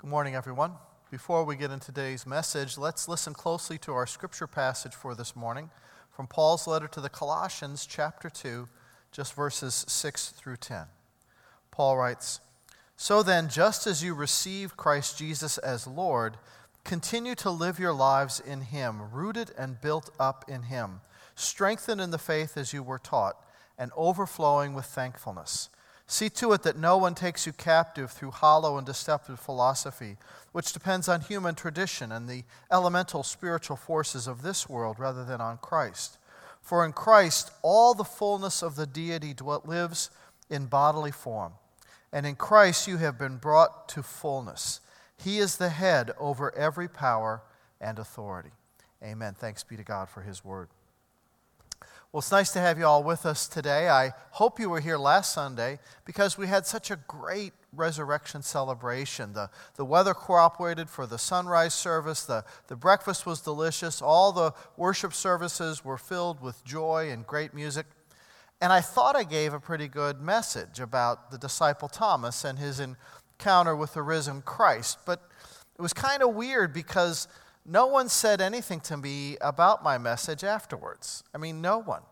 Good morning, everyone. Before we get into today's message, let's listen closely to our scripture passage for this morning from Paul's letter to the Colossians, chapter 2, just verses 6 through 10. Paul writes So then, just as you received Christ Jesus as Lord, continue to live your lives in Him, rooted and built up in Him, strengthened in the faith as you were taught, and overflowing with thankfulness. See to it that no one takes you captive through hollow and deceptive philosophy, which depends on human tradition and the elemental spiritual forces of this world rather than on Christ. For in Christ, all the fullness of the deity lives in bodily form. And in Christ, you have been brought to fullness. He is the head over every power and authority. Amen. Thanks be to God for his word. Well, it's nice to have you all with us today. I hope you were here last Sunday because we had such a great resurrection celebration. The, the weather cooperated for the sunrise service, the, the breakfast was delicious, all the worship services were filled with joy and great music. And I thought I gave a pretty good message about the disciple Thomas and his encounter with the risen Christ. But it was kind of weird because no one said anything to me about my message afterwards. I mean, no one.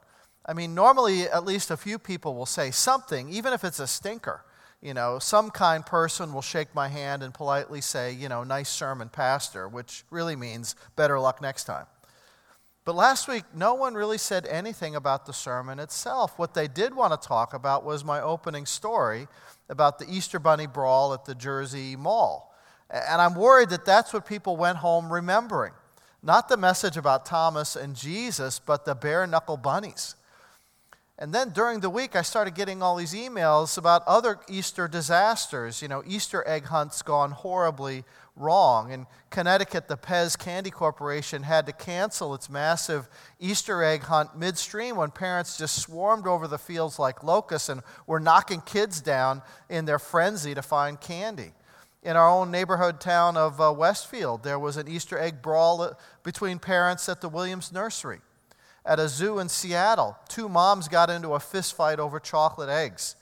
I mean, normally at least a few people will say something, even if it's a stinker. You know, some kind person will shake my hand and politely say, you know, nice sermon, Pastor, which really means better luck next time. But last week, no one really said anything about the sermon itself. What they did want to talk about was my opening story about the Easter Bunny brawl at the Jersey Mall. And I'm worried that that's what people went home remembering. Not the message about Thomas and Jesus, but the bare knuckle bunnies. And then during the week, I started getting all these emails about other Easter disasters. You know, Easter egg hunts gone horribly wrong. In Connecticut, the Pez Candy Corporation had to cancel its massive Easter egg hunt midstream when parents just swarmed over the fields like locusts and were knocking kids down in their frenzy to find candy in our own neighborhood town of uh, Westfield, there was an Easter egg brawl uh, between parents at the Williams Nursery. At a zoo in Seattle, two moms got into a fist fight over chocolate eggs.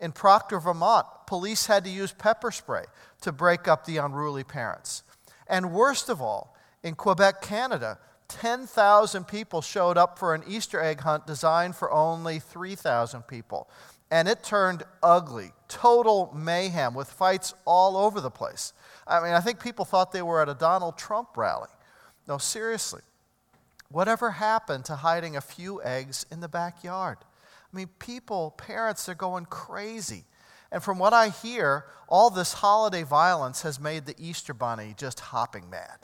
In Proctor, Vermont, police had to use pepper spray to break up the unruly parents. And worst of all, in Quebec, Canada, 10,000 people showed up for an Easter egg hunt designed for only 3,000 people and it turned ugly. Total mayhem with fights all over the place. I mean, I think people thought they were at a Donald Trump rally. No, seriously. Whatever happened to hiding a few eggs in the backyard? I mean, people, parents, they're going crazy. And from what I hear, all this holiday violence has made the Easter Bunny just hopping mad.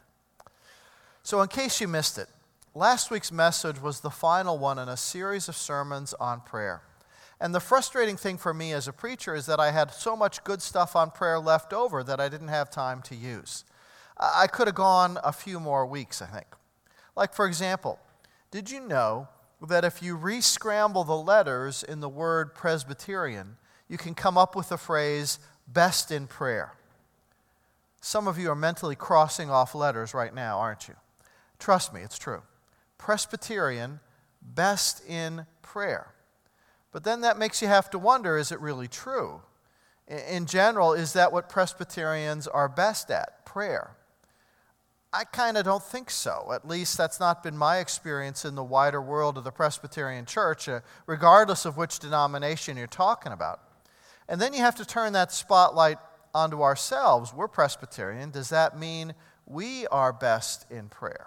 So, in case you missed it, last week's message was the final one in a series of sermons on prayer. And the frustrating thing for me as a preacher is that I had so much good stuff on prayer left over that I didn't have time to use. I could have gone a few more weeks, I think. Like, for example, did you know that if you re-scramble the letters in the word Presbyterian, you can come up with the phrase best in prayer? Some of you are mentally crossing off letters right now, aren't you? Trust me, it's true. Presbyterian, best in prayer. But then that makes you have to wonder is it really true? In general, is that what Presbyterians are best at? Prayer. I kind of don't think so. At least that's not been my experience in the wider world of the Presbyterian Church, uh, regardless of which denomination you're talking about. And then you have to turn that spotlight onto ourselves. We're Presbyterian. Does that mean we are best in prayer?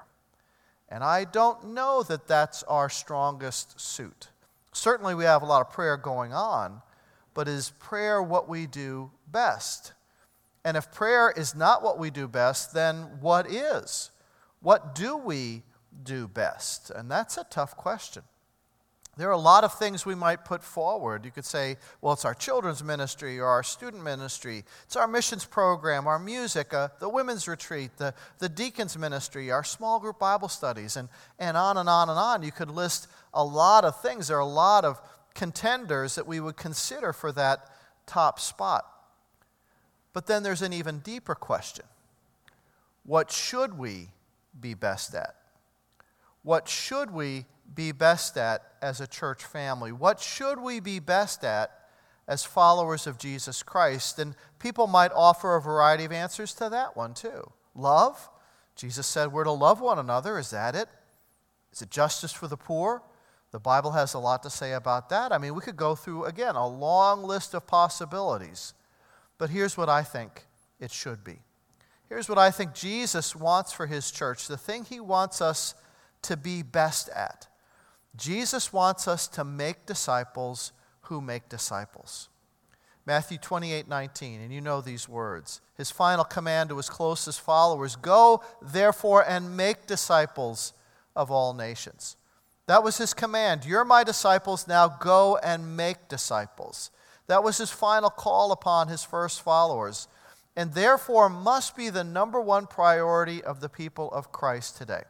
And I don't know that that's our strongest suit. Certainly, we have a lot of prayer going on, but is prayer what we do best? And if prayer is not what we do best, then what is? What do we do best? And that's a tough question. There are a lot of things we might put forward. You could say, well, it's our children's ministry or our student ministry, it's our missions program, our music, uh, the women's retreat, the, the deacons' ministry, our small group Bible studies, and, and on and on and on. You could list a lot of things. There are a lot of contenders that we would consider for that top spot. But then there's an even deeper question What should we be best at? What should we be best at as a church family? What should we be best at as followers of Jesus Christ? And people might offer a variety of answers to that one, too. Love? Jesus said we're to love one another. Is that it? Is it justice for the poor? The Bible has a lot to say about that. I mean, we could go through, again, a long list of possibilities. But here's what I think it should be. Here's what I think Jesus wants for his church the thing he wants us to be best at. Jesus wants us to make disciples who make disciples. Matthew 28 19, and you know these words. His final command to his closest followers Go, therefore, and make disciples of all nations. That was his command. You're my disciples, now go and make disciples. That was his final call upon his first followers, and therefore must be the number one priority of the people of Christ today.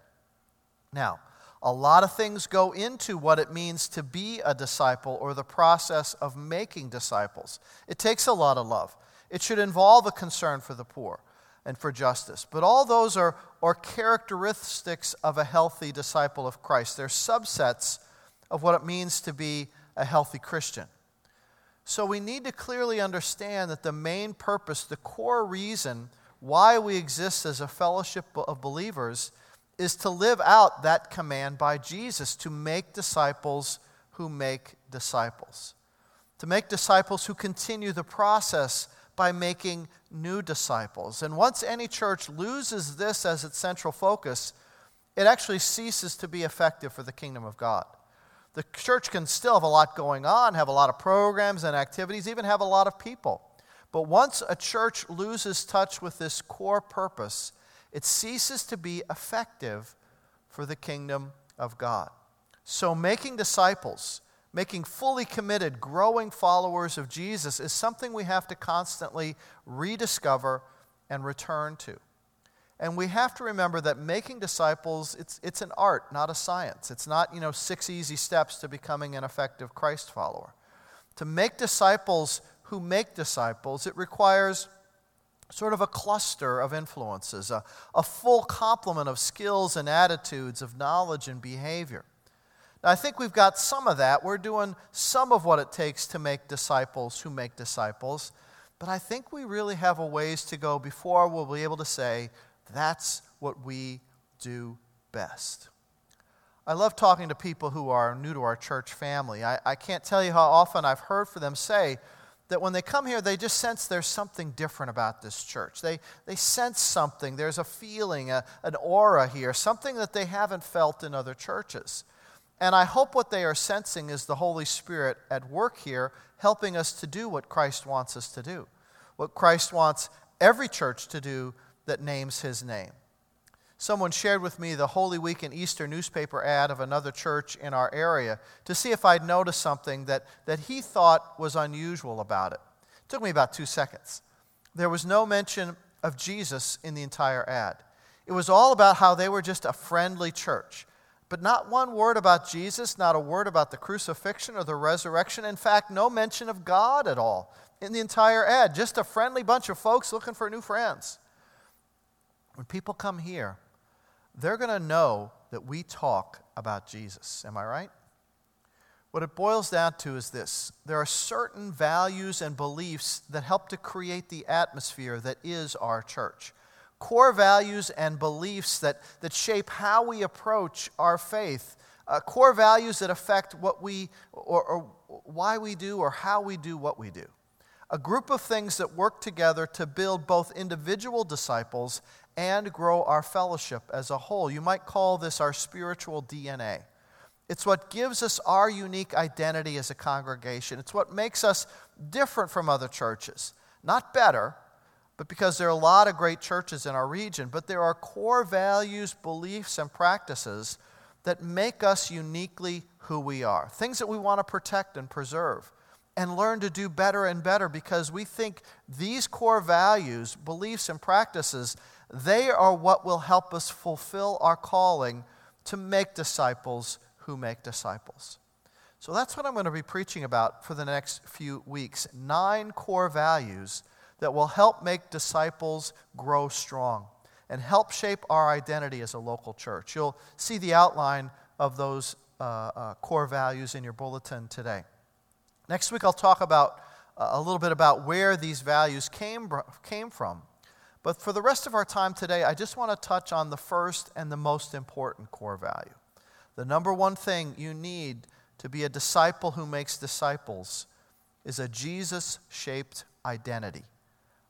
Now, a lot of things go into what it means to be a disciple or the process of making disciples. It takes a lot of love. It should involve a concern for the poor and for justice. But all those are, are characteristics of a healthy disciple of Christ. They're subsets of what it means to be a healthy Christian. So we need to clearly understand that the main purpose, the core reason why we exist as a fellowship of believers is to live out that command by Jesus to make disciples who make disciples. To make disciples who continue the process by making new disciples. And once any church loses this as its central focus, it actually ceases to be effective for the kingdom of God. The church can still have a lot going on, have a lot of programs and activities, even have a lot of people. But once a church loses touch with this core purpose, it ceases to be effective for the kingdom of God. So, making disciples, making fully committed, growing followers of Jesus is something we have to constantly rediscover and return to. And we have to remember that making disciples, it's, it's an art, not a science. It's not, you know, six easy steps to becoming an effective Christ follower. To make disciples who make disciples, it requires sort of a cluster of influences, a, a full complement of skills and attitudes, of knowledge and behavior. Now, I think we've got some of that. We're doing some of what it takes to make disciples who make disciples. But I think we really have a ways to go before we'll be able to say, that's what we do best. I love talking to people who are new to our church family. I, I can't tell you how often I've heard for them say, that when they come here, they just sense there's something different about this church. They, they sense something. There's a feeling, a, an aura here, something that they haven't felt in other churches. And I hope what they are sensing is the Holy Spirit at work here, helping us to do what Christ wants us to do, what Christ wants every church to do that names his name. Someone shared with me the Holy Week and Easter newspaper ad of another church in our area to see if I'd noticed something that, that he thought was unusual about it. It took me about two seconds. There was no mention of Jesus in the entire ad. It was all about how they were just a friendly church, but not one word about Jesus, not a word about the crucifixion or the resurrection. In fact, no mention of God at all in the entire ad. Just a friendly bunch of folks looking for new friends. When people come here, they're going to know that we talk about Jesus. Am I right? What it boils down to is this there are certain values and beliefs that help to create the atmosphere that is our church. Core values and beliefs that, that shape how we approach our faith. Uh, core values that affect what we, or, or why we do, or how we do what we do. A group of things that work together to build both individual disciples and grow our fellowship as a whole. You might call this our spiritual DNA. It's what gives us our unique identity as a congregation. It's what makes us different from other churches. Not better, but because there are a lot of great churches in our region, but there are core values, beliefs, and practices that make us uniquely who we are. Things that we want to protect and preserve and learn to do better and better because we think these core values, beliefs, and practices they are what will help us fulfill our calling to make disciples who make disciples. So that's what I'm going to be preaching about for the next few weeks. Nine core values that will help make disciples grow strong and help shape our identity as a local church. You'll see the outline of those uh, uh, core values in your bulletin today. Next week, I'll talk about a little bit about where these values came, came from. But for the rest of our time today, I just want to touch on the first and the most important core value. The number one thing you need to be a disciple who makes disciples is a Jesus shaped identity.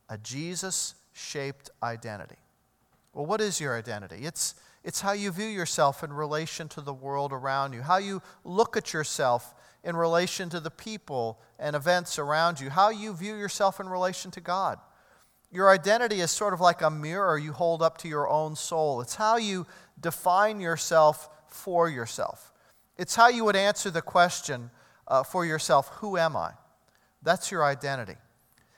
A Jesus shaped identity. Well, what is your identity? It's, it's how you view yourself in relation to the world around you, how you look at yourself in relation to the people and events around you, how you view yourself in relation to God. Your identity is sort of like a mirror you hold up to your own soul. It's how you define yourself for yourself. It's how you would answer the question uh, for yourself Who am I? That's your identity.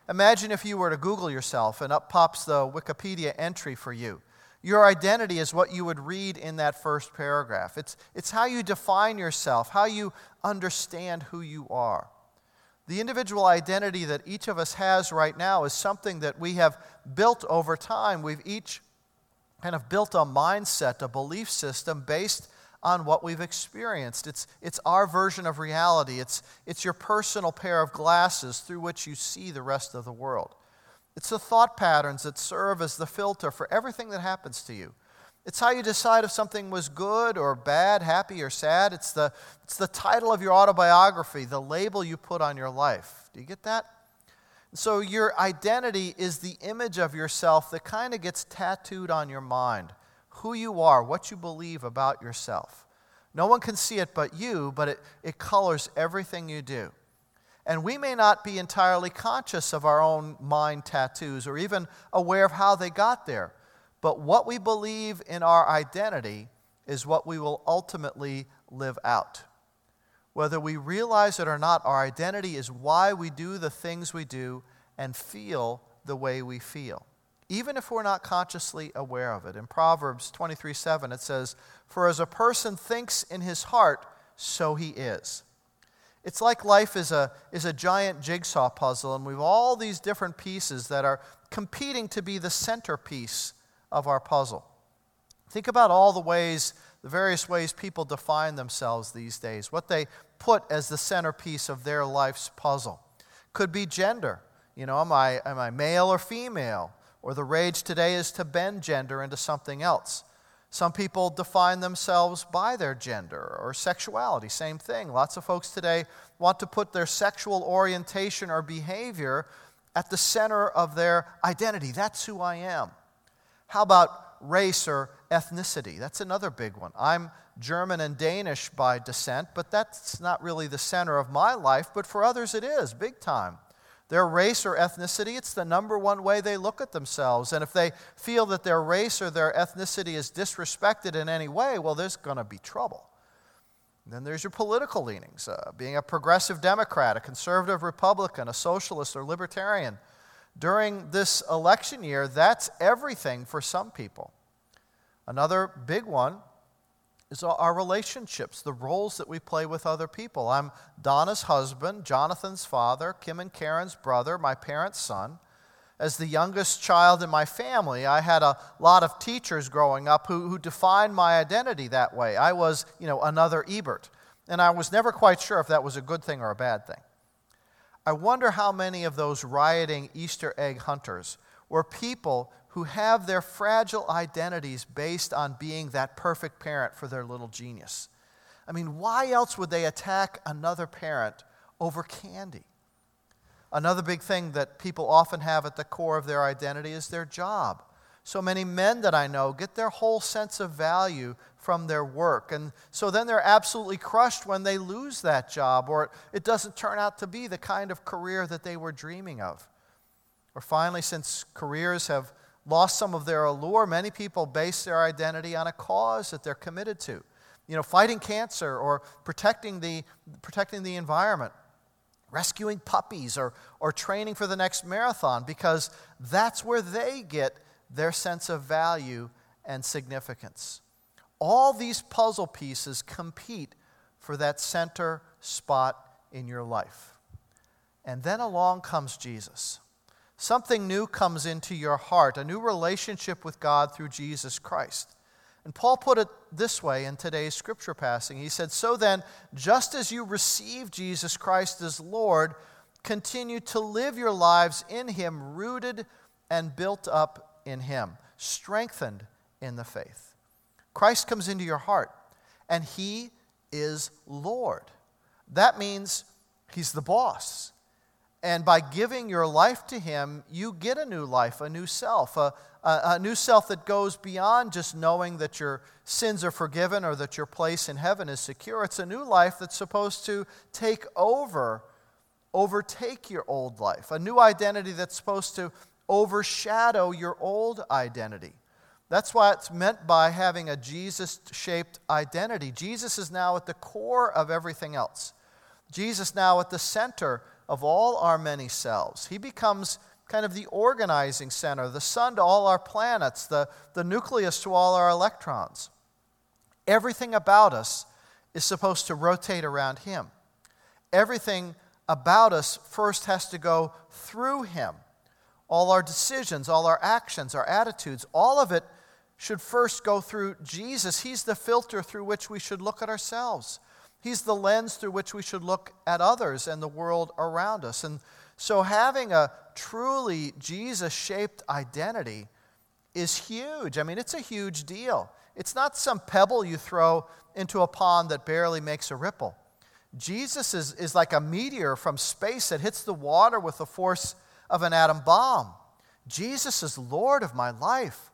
Imagine if you were to Google yourself and up pops the Wikipedia entry for you. Your identity is what you would read in that first paragraph. It's, it's how you define yourself, how you understand who you are. The individual identity that each of us has right now is something that we have built over time. We've each kind of built a mindset, a belief system based on what we've experienced. It's, it's our version of reality, it's, it's your personal pair of glasses through which you see the rest of the world. It's the thought patterns that serve as the filter for everything that happens to you. It's how you decide if something was good or bad, happy or sad. It's the, it's the title of your autobiography, the label you put on your life. Do you get that? So, your identity is the image of yourself that kind of gets tattooed on your mind who you are, what you believe about yourself. No one can see it but you, but it, it colors everything you do. And we may not be entirely conscious of our own mind tattoos or even aware of how they got there. But what we believe in our identity is what we will ultimately live out. Whether we realize it or not, our identity is why we do the things we do and feel the way we feel, even if we're not consciously aware of it. In Proverbs 23 7, it says, For as a person thinks in his heart, so he is. It's like life is a, is a giant jigsaw puzzle, and we've all these different pieces that are competing to be the centerpiece of our puzzle. Think about all the ways, the various ways people define themselves these days, what they put as the centerpiece of their life's puzzle. Could be gender. You know, am I, am I male or female? Or the rage today is to bend gender into something else. Some people define themselves by their gender or sexuality, same thing. Lots of folks today want to put their sexual orientation or behavior at the center of their identity. That's who I am. How about race or ethnicity? That's another big one. I'm German and Danish by descent, but that's not really the center of my life, but for others it is, big time their race or ethnicity, it's the number one way they look at themselves. And if they feel that their race or their ethnicity is disrespected in any way, well, there's going to be trouble. Then there's your political leanings uh, being a progressive Democrat, a conservative Republican, a socialist, or libertarian. During this election year, that's everything for some people. Another big one is our relationships, the roles that we play with other people. I'm Donna's husband, Jonathan's father, Kim and Karen's brother, my parents' son. As the youngest child in my family, I had a lot of teachers growing up who, who defined my identity that way. I was, you know, another Ebert. And I was never quite sure if that was a good thing or a bad thing. I wonder how many of those rioting Easter egg hunters were people who have their fragile identities based on being that perfect parent for their little genius. I mean, why else would they attack another parent over candy? Another big thing that people often have at the core of their identity is their job. So many men that I know get their whole sense of value from their work. And so then they're absolutely crushed when they lose that job or it doesn't turn out to be the kind of career that they were dreaming of. Or finally, since careers have lost some of their allure. Many people base their identity on a cause that they're committed to. You know, fighting cancer or protecting the, protecting the environment, rescuing puppies or, or training for the next marathon because that's where they get their sense of value and significance. All these puzzle pieces compete for that center spot in your life. And then along comes Jesus. Something new comes into your heart, a new relationship with God through Jesus Christ. And Paul put it this way in today's scripture passing. He said, So then, just as you receive Jesus Christ as Lord, continue to live your lives in Him, rooted and built up in Him, strengthened in the faith. Christ comes into your heart, and He is Lord. That means He's the boss. And by giving your life to Him, you get a new life, a new self, a, a, a, new self that goes beyond just knowing that your sins are forgiven or that your place in heaven is secure. It's a new life that's supposed to take over, overtake your old life, a new identity that's supposed to overshadow your old identity. That's why it's meant by having a Jesus shaped identity. Jesus is now at the core of everything else. Jesus now at the center of all our many selves. He becomes kind of the organizing center, the sun to all our planets, the, the nucleus to all our electrons. Everything about us is supposed to rotate around Him. Everything about us first has to go through Him. All our decisions, all our actions, our attitudes, all of it should first go through Jesus. He's the filter through which we should look at ourselves. He's the lens through which we should look at others and the world around us. And so, having a truly Jesus shaped identity is huge. I mean, it's a huge deal. It's not some pebble you throw into a pond that barely makes a ripple. Jesus is, is like a meteor from space that hits the water with the force of an atom bomb. Jesus is Lord of my life.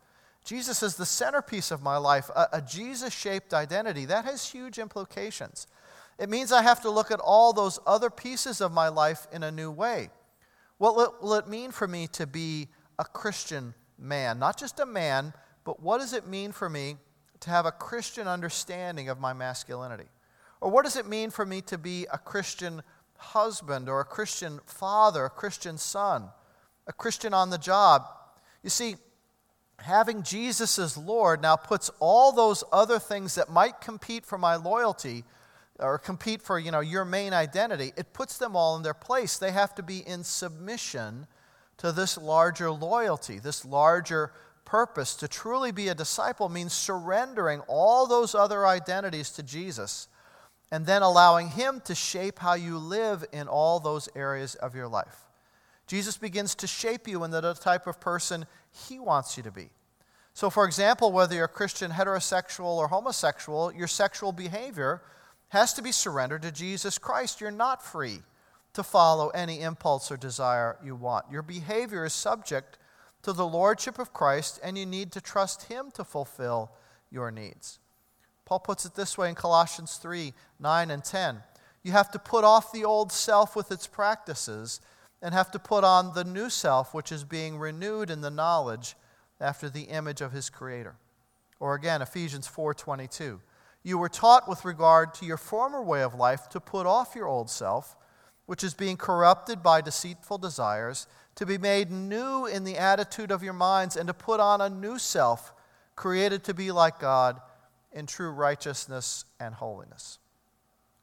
Jesus is the centerpiece of my life, a, a Jesus shaped identity. That has huge implications. It means I have to look at all those other pieces of my life in a new way. What will it mean for me to be a Christian man? Not just a man, but what does it mean for me to have a Christian understanding of my masculinity? Or what does it mean for me to be a Christian husband or a Christian father, a Christian son, a Christian on the job? You see, having Jesus as Lord now puts all those other things that might compete for my loyalty or compete for you know, your main identity, it puts them all in their place. They have to be in submission to this larger loyalty, this larger purpose. To truly be a disciple means surrendering all those other identities to Jesus and then allowing Him to shape how you live in all those areas of your life. Jesus begins to shape you into the type of person He wants you to be. So, for example, whether you're Christian heterosexual or homosexual, your sexual behavior has to be surrendered to Jesus Christ. You're not free to follow any impulse or desire you want. Your behavior is subject to the lordship of Christ, and you need to trust Him to fulfill your needs. Paul puts it this way in Colossians 3 9 and 10. You have to put off the old self with its practices and have to put on the new self, which is being renewed in the knowledge after the image of his creator. Or again, Ephesians 4:22. You were taught with regard to your former way of life to put off your old self, which is being corrupted by deceitful desires, to be made new in the attitude of your minds, and to put on a new self, created to be like God in true righteousness and holiness.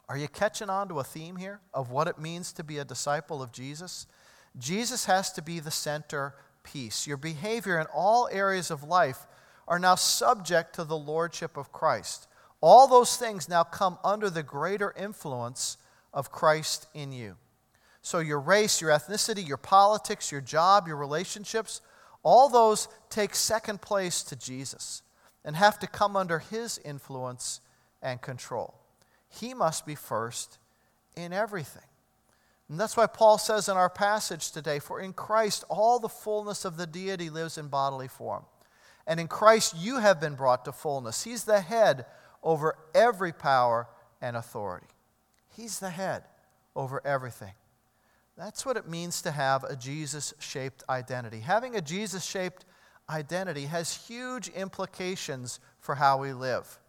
Are you catching on to a theme here of what it means to be a disciple of Jesus? Jesus has to be the center piece. Your behavior in all areas of life are now subject to the lordship of Christ. All those things now come under the greater influence of Christ in you. So, your race, your ethnicity, your politics, your job, your relationships, all those take second place to Jesus and have to come under his influence and control. He must be first in everything. And that's why Paul says in our passage today For in Christ all the fullness of the deity lives in bodily form. And in Christ you have been brought to fullness. He's the head over every power and authority. He's the head over everything. That's what it means to have a Jesus shaped identity. Having a Jesus shaped identity has huge implications for how we live.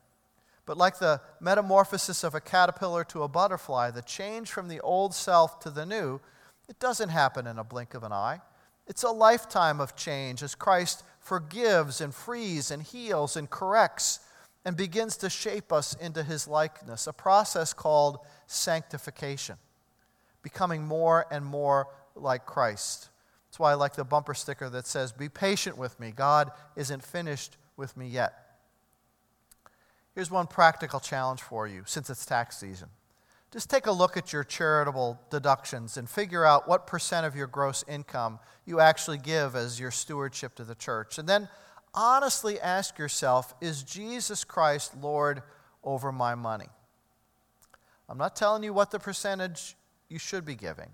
But like the metamorphosis of a caterpillar to a butterfly, the change from the old self to the new, it doesn't happen in a blink of an eye. It's a lifetime of change as Christ forgives and frees and heals and corrects and begins to shape us into his likeness, a process called sanctification, becoming more and more like Christ. That's why I like the bumper sticker that says, Be patient with me. God isn't finished with me yet. Here's one practical challenge for you since it's tax season. just take a look at your charitable deductions and figure out what percent of your gross income you actually give as your stewardship to the church. And then honestly ask yourself is Jesus Christ Lord over my money? I'm not telling you what the percentage you should be giving.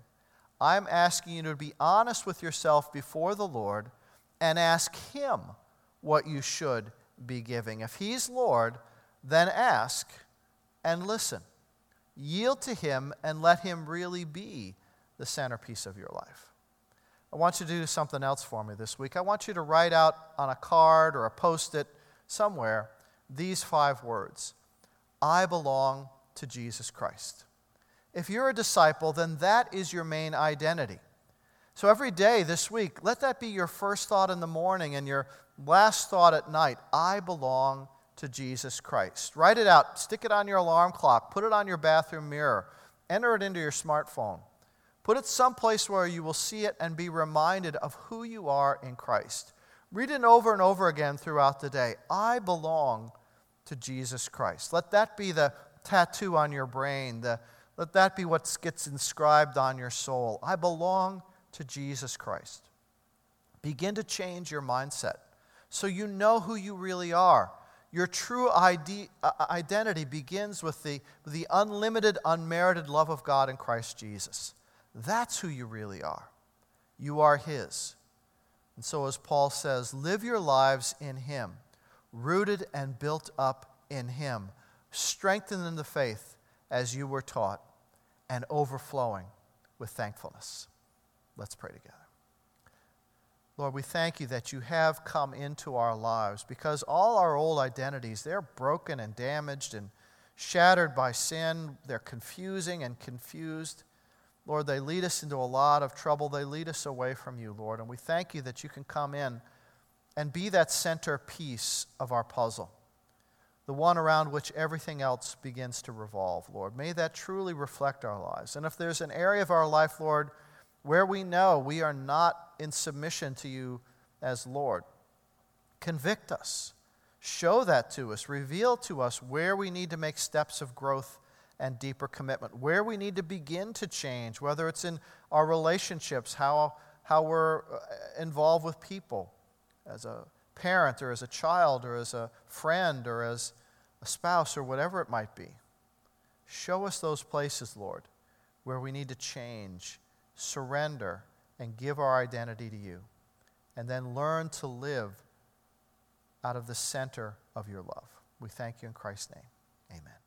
I'm asking you to be honest with yourself before the Lord and ask Him what you should be giving. If He's Lord, then ask and listen. Yield to Him and let Him really be the centerpiece of your life. I want you to do something else for me this week. I want you to write out on a card or a post it somewhere these five words I belong to Jesus Christ. If you're a disciple, then that is your main identity. So every day this week, let that be your first thought in the morning and your last thought at night. I belong to Jesus Christ. Write it out, stick it on your alarm clock, put it on your bathroom mirror, enter it into your smartphone. Put it someplace where you will see it and be reminded of who you are in Christ. Read it over and over again throughout the day. I belong to Jesus Christ. Let that be the tattoo on your brain. The, let that be what gets inscribed on your soul. I belong to Jesus Christ. Begin to change your mindset so you know who you really are. Your true ID, uh, identity begins with the, the unlimited, unmerited love of God in Christ Jesus. That's who you really are. You are His. And so, as Paul says, live your lives in Him, rooted and built up in Him, strengthened in the faith as you were taught, and overflowing with thankfulness. Let's pray together. Lord, we thank you that you have come into our lives because all our old identities, they're broken and damaged and shattered by sin. They're confusing and confused. Lord, they lead us into a lot of trouble. They lead us away from you, Lord. And we thank you that you can come in and be that centerpiece of our puzzle, the one around which everything else begins to revolve, Lord. May that truly reflect our lives. And if there's an area of our life, Lord, where we know we are not in submission to you as Lord, convict us. Show that to us. Reveal to us where we need to make steps of growth and deeper commitment, where we need to begin to change, whether it's in our relationships, how, how we're uh, involved with people as a parent or as a child or as a friend or as a spouse or whatever it might be. Show us those places, Lord, where we need to change, surrender, and give our identity to you. And then learn to live out of the center of your love. We thank you in Christ's name. Amen.